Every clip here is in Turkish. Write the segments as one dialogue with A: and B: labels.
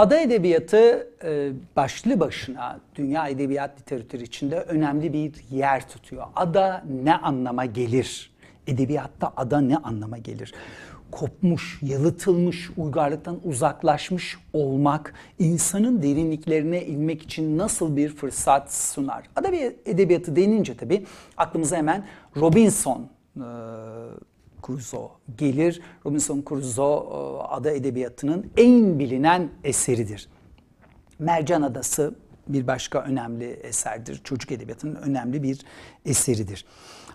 A: ada edebiyatı e, başlı başına dünya edebiyat literatürü içinde önemli bir yer tutuyor. Ada ne anlama gelir? Edebiyatta ada ne anlama gelir? kopmuş, yalıtılmış, uygarlıktan uzaklaşmış olmak insanın derinliklerine inmek için nasıl bir fırsat sunar? Ada bir edebiyatı denince tabii aklımıza hemen Robinson e, Crusoe gelir. Robinson Crusoe e, ada edebiyatının en bilinen eseridir. Mercan Adası bir başka önemli eserdir. Çocuk edebiyatının önemli bir eseridir.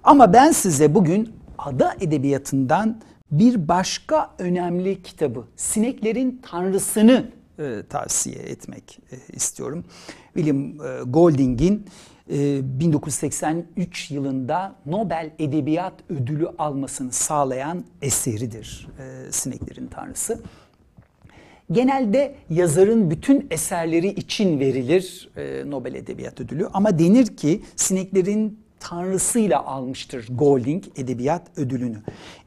A: Ama ben size bugün ada edebiyatından bir başka önemli kitabı Sineklerin Tanrısını e, tavsiye etmek e, istiyorum. William e, Golding'in 1983 yılında Nobel Edebiyat Ödülü almasını sağlayan eseridir e, Sineklerin Tanrısı. Genelde yazarın bütün eserleri için verilir e, Nobel Edebiyat Ödülü ama denir ki Sineklerin tanrısıyla almıştır Golding edebiyat ödülünü.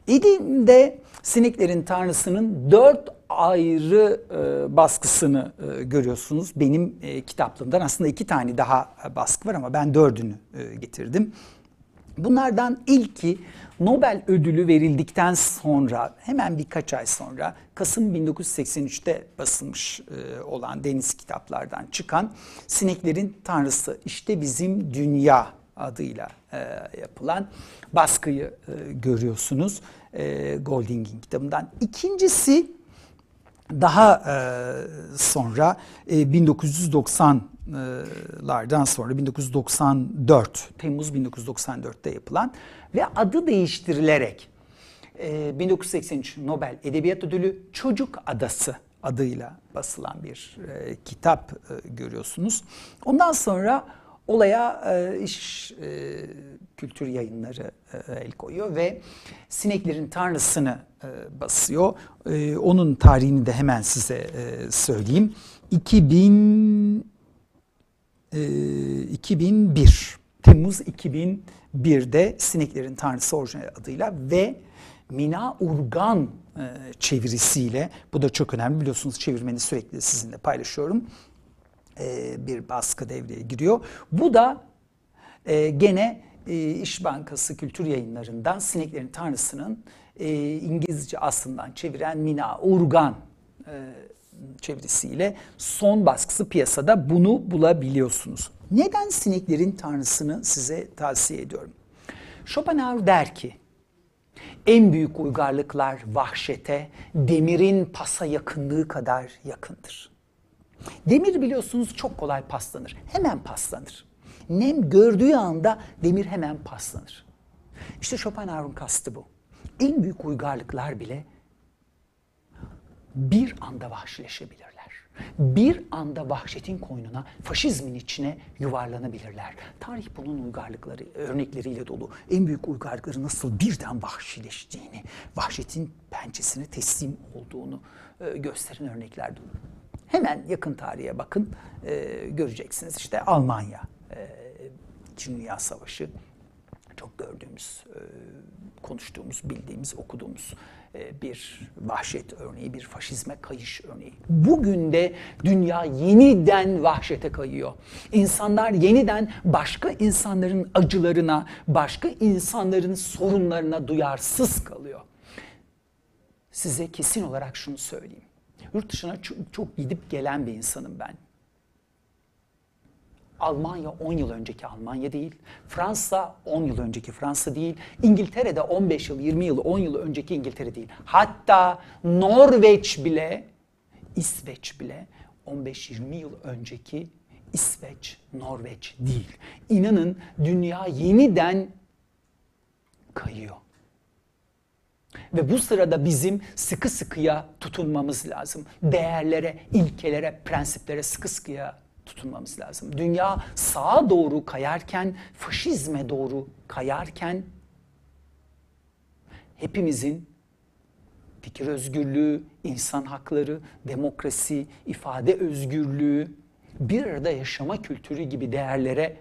A: Edim'de Sineklerin Tanrısı'nın dört ayrı e, baskısını e, görüyorsunuz benim e, kitaplığımdan. Aslında iki tane daha baskı var ama ben dördünü e, getirdim. Bunlardan ilki Nobel ödülü verildikten sonra hemen birkaç ay sonra Kasım 1983'te basılmış e, olan Deniz kitaplardan çıkan Sineklerin Tanrısı işte bizim dünya adıyla e, yapılan baskıyı e, görüyorsunuz e, Golding'in kitabından. İkincisi daha e, sonra e, 1990'lardan sonra 1994 Temmuz 1994'te yapılan ve adı değiştirilerek e, 1983 Nobel Edebiyat Ödülü Çocuk Adası adıyla basılan bir e, kitap e, görüyorsunuz. Ondan sonra olaya e, iş e, kültür yayınları e, el koyuyor ve sineklerin tanrısını e, basıyor. E, onun tarihini de hemen size e, söyleyeyim. 2000 e, 2001 Temmuz 2001'de Sineklerin Tanrısı orijinal adıyla ve Mina Urgan e, çevirisiyle bu da çok önemli biliyorsunuz çevirmeni sürekli sizinle paylaşıyorum e, bir baskı devreye giriyor. Bu da e, gene e, İş Bankası Kültür Yayınları'ndan Sineklerin Tanrısı'nın e, İngilizce aslından çeviren Mina Urgan e, çevirisiyle son baskısı piyasada bunu bulabiliyorsunuz. Neden Sineklerin Tanrısı'nı size tavsiye ediyorum? Schopenhauer der ki, en büyük uygarlıklar vahşete, demirin pasa yakınlığı kadar yakındır. Demir biliyorsunuz çok kolay paslanır. Hemen paslanır. Nem gördüğü anda demir hemen paslanır. İşte Schopenhauer'un kastı bu. En büyük uygarlıklar bile bir anda vahşileşebilirler. Bir anda vahşetin koynuna, faşizmin içine yuvarlanabilirler. Tarih bunun uygarlıkları, örnekleriyle dolu. En büyük uygarlıkları nasıl birden vahşileştiğini, vahşetin pençesine teslim olduğunu e, gösteren örnekler dolu. Hemen yakın tarihe bakın e, göreceksiniz. İşte Almanya, e, Dünya Savaşı çok gördüğümüz, e, konuştuğumuz, bildiğimiz, okuduğumuz e, bir vahşet örneği, bir faşizme kayış örneği. Bugün de dünya yeniden vahşete kayıyor. İnsanlar yeniden başka insanların acılarına, başka insanların sorunlarına duyarsız kalıyor. Size kesin olarak şunu söyleyeyim. Yurt dışına çok, çok gidip gelen bir insanım ben. Almanya 10 yıl önceki Almanya değil. Fransa 10 yıl önceki Fransa değil. İngiltere'de 15 yıl, 20 yıl, 10 yıl önceki İngiltere değil. Hatta Norveç bile, İsveç bile 15-20 yıl önceki İsveç, Norveç değil. İnanın dünya yeniden kayıyor. Ve bu sırada bizim sıkı sıkıya tutunmamız lazım. Değerlere, ilkelere, prensiplere sıkı sıkıya tutunmamız lazım. Dünya sağa doğru kayarken, faşizme doğru kayarken hepimizin fikir özgürlüğü, insan hakları, demokrasi, ifade özgürlüğü, bir arada yaşama kültürü gibi değerlere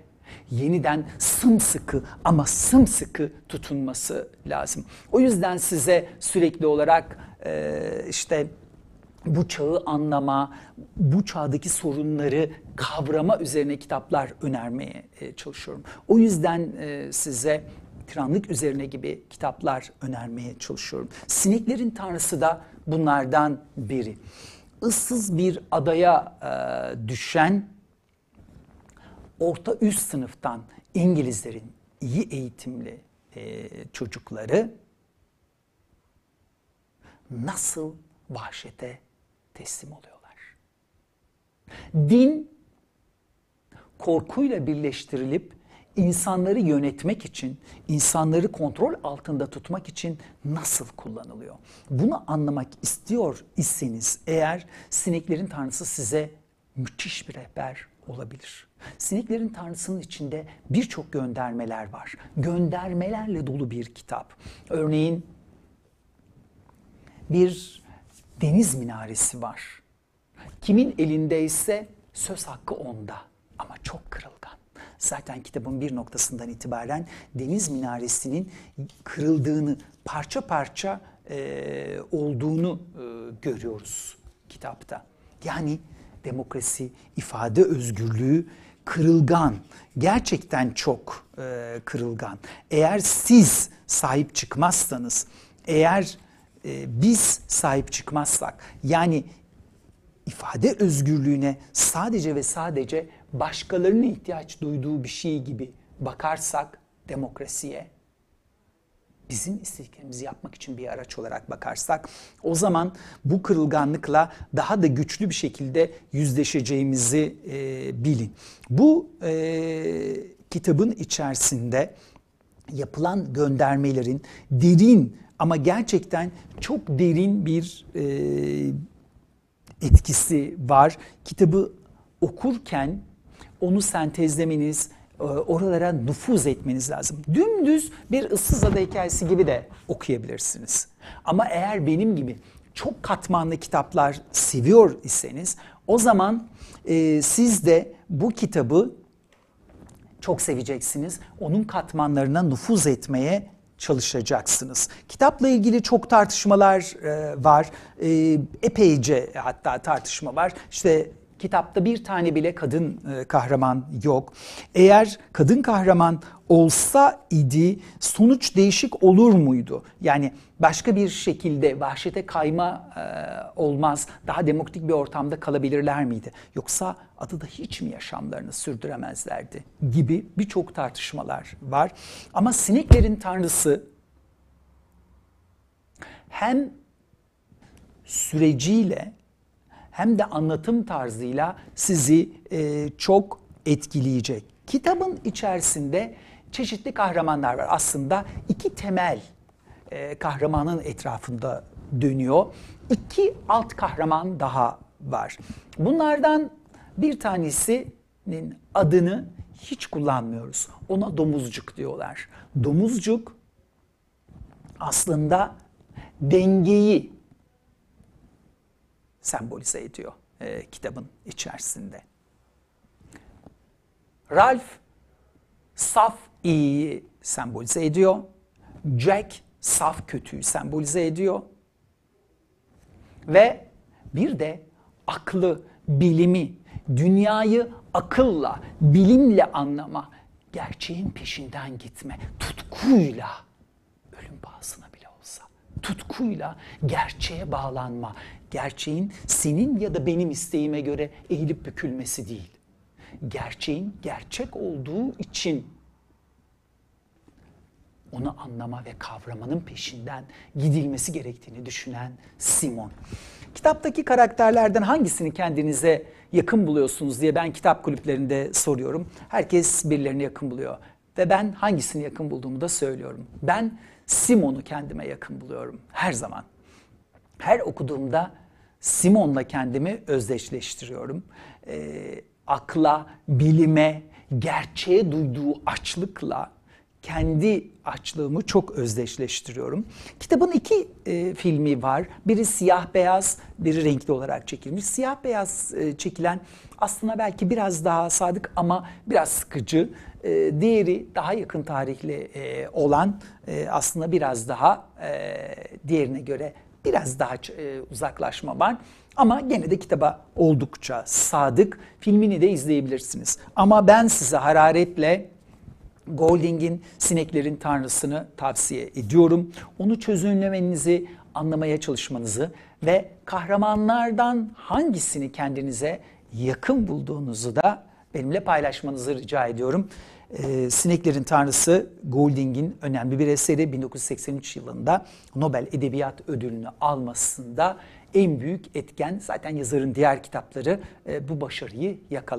A: yeniden sımsıkı ama sımsıkı tutunması lazım. O yüzden size sürekli olarak e, işte bu çağı anlama, bu çağdaki sorunları kavrama üzerine kitaplar önermeye e, çalışıyorum. O yüzden e, size tiranlık üzerine gibi kitaplar önermeye çalışıyorum. Sineklerin Tanrısı da bunlardan biri. Issız bir adaya e, düşen orta üst sınıftan İngilizlerin iyi eğitimli çocukları nasıl vahşete teslim oluyorlar. Din korkuyla birleştirilip insanları yönetmek için, insanları kontrol altında tutmak için nasıl kullanılıyor? Bunu anlamak istiyor iseniz eğer sineklerin tanrısı size müthiş bir rehber olabilir. Sineklerin Tanrısı'nın içinde birçok göndermeler var. Göndermelerle dolu bir kitap. Örneğin bir deniz minaresi var. Kimin elindeyse söz hakkı onda ama çok kırılgan. Zaten kitabın bir noktasından itibaren deniz minaresinin kırıldığını, parça parça e, olduğunu e, görüyoruz kitapta. Yani demokrasi, ifade özgürlüğü kırılgan. Gerçekten çok e, kırılgan. Eğer siz sahip çıkmazsanız, eğer e, biz sahip çıkmazsak yani ifade özgürlüğüne sadece ve sadece başkalarının ihtiyaç duyduğu bir şey gibi bakarsak demokrasiye bizim istediklerimizi yapmak için bir araç olarak bakarsak o zaman bu kırılganlıkla daha da güçlü bir şekilde yüzleşeceğimizi e, bilin. Bu e, kitabın içerisinde yapılan göndermelerin derin ama gerçekten çok derin bir e, etkisi var. Kitabı okurken onu sentezlemeniz, oralara nüfuz etmeniz lazım. Dümdüz bir ıssız ada hikayesi gibi de okuyabilirsiniz. Ama eğer benim gibi çok katmanlı kitaplar seviyor iseniz o zaman e, siz de bu kitabı çok seveceksiniz. Onun katmanlarına nüfuz etmeye çalışacaksınız. Kitapla ilgili çok tartışmalar e, var. E, epeyce hatta tartışma var. İşte kitapta bir tane bile kadın e, kahraman yok. Eğer kadın kahraman olsa idi sonuç değişik olur muydu? Yani başka bir şekilde vahşete kayma e, olmaz. Daha demokratik bir ortamda kalabilirler miydi? Yoksa adada hiç mi yaşamlarını sürdüremezlerdi? Gibi birçok tartışmalar var. Ama sineklerin tanrısı hem süreciyle hem de anlatım tarzıyla sizi e, çok etkileyecek. Kitabın içerisinde çeşitli kahramanlar var. Aslında iki temel e, kahramanın etrafında dönüyor. İki alt kahraman daha var. Bunlardan bir tanesinin adını hiç kullanmıyoruz. Ona domuzcuk diyorlar. Domuzcuk aslında dengeyi sembolize ediyor e, kitabın içerisinde. Ralph saf iyiyi sembolize ediyor. Jack saf kötüyü sembolize ediyor. Ve bir de aklı, bilimi, dünyayı akılla, bilimle anlama, gerçeğin peşinden gitme, tutkuyla, ölüm pahasına bile olsa, tutkuyla gerçeğe bağlanma, gerçeğin senin ya da benim isteğime göre eğilip bükülmesi değil. Gerçeğin gerçek olduğu için onu anlama ve kavramanın peşinden gidilmesi gerektiğini düşünen Simon. Kitaptaki karakterlerden hangisini kendinize yakın buluyorsunuz diye ben kitap kulüplerinde soruyorum. Herkes birilerini yakın buluyor. Ve ben hangisini yakın bulduğumu da söylüyorum. Ben Simon'u kendime yakın buluyorum her zaman. Her okuduğumda Simon'la kendimi özdeşleştiriyorum. E, akla, bilime, gerçeğe duyduğu açlıkla kendi açlığımı çok özdeşleştiriyorum. Kitabın iki e, filmi var. Biri siyah beyaz, biri renkli olarak çekilmiş. Siyah beyaz e, çekilen aslında belki biraz daha sadık ama biraz sıkıcı. E, diğeri daha yakın tarihli e, olan e, aslında biraz daha e, diğerine göre biraz daha e, uzaklaşma var. Ama gene de kitaba oldukça sadık. Filmini de izleyebilirsiniz. Ama ben size hararetle Golding'in Sineklerin Tanrısını tavsiye ediyorum. Onu çözümlemenizi, anlamaya çalışmanızı ve kahramanlardan hangisini kendinize yakın bulduğunuzu da benimle paylaşmanızı rica ediyorum. Ee, Sineklerin Tanrısı Golding'in önemli bir eseri 1983 yılında Nobel Edebiyat Ödülünü almasında en büyük etken zaten yazarın diğer kitapları e, bu başarıyı yakaladı.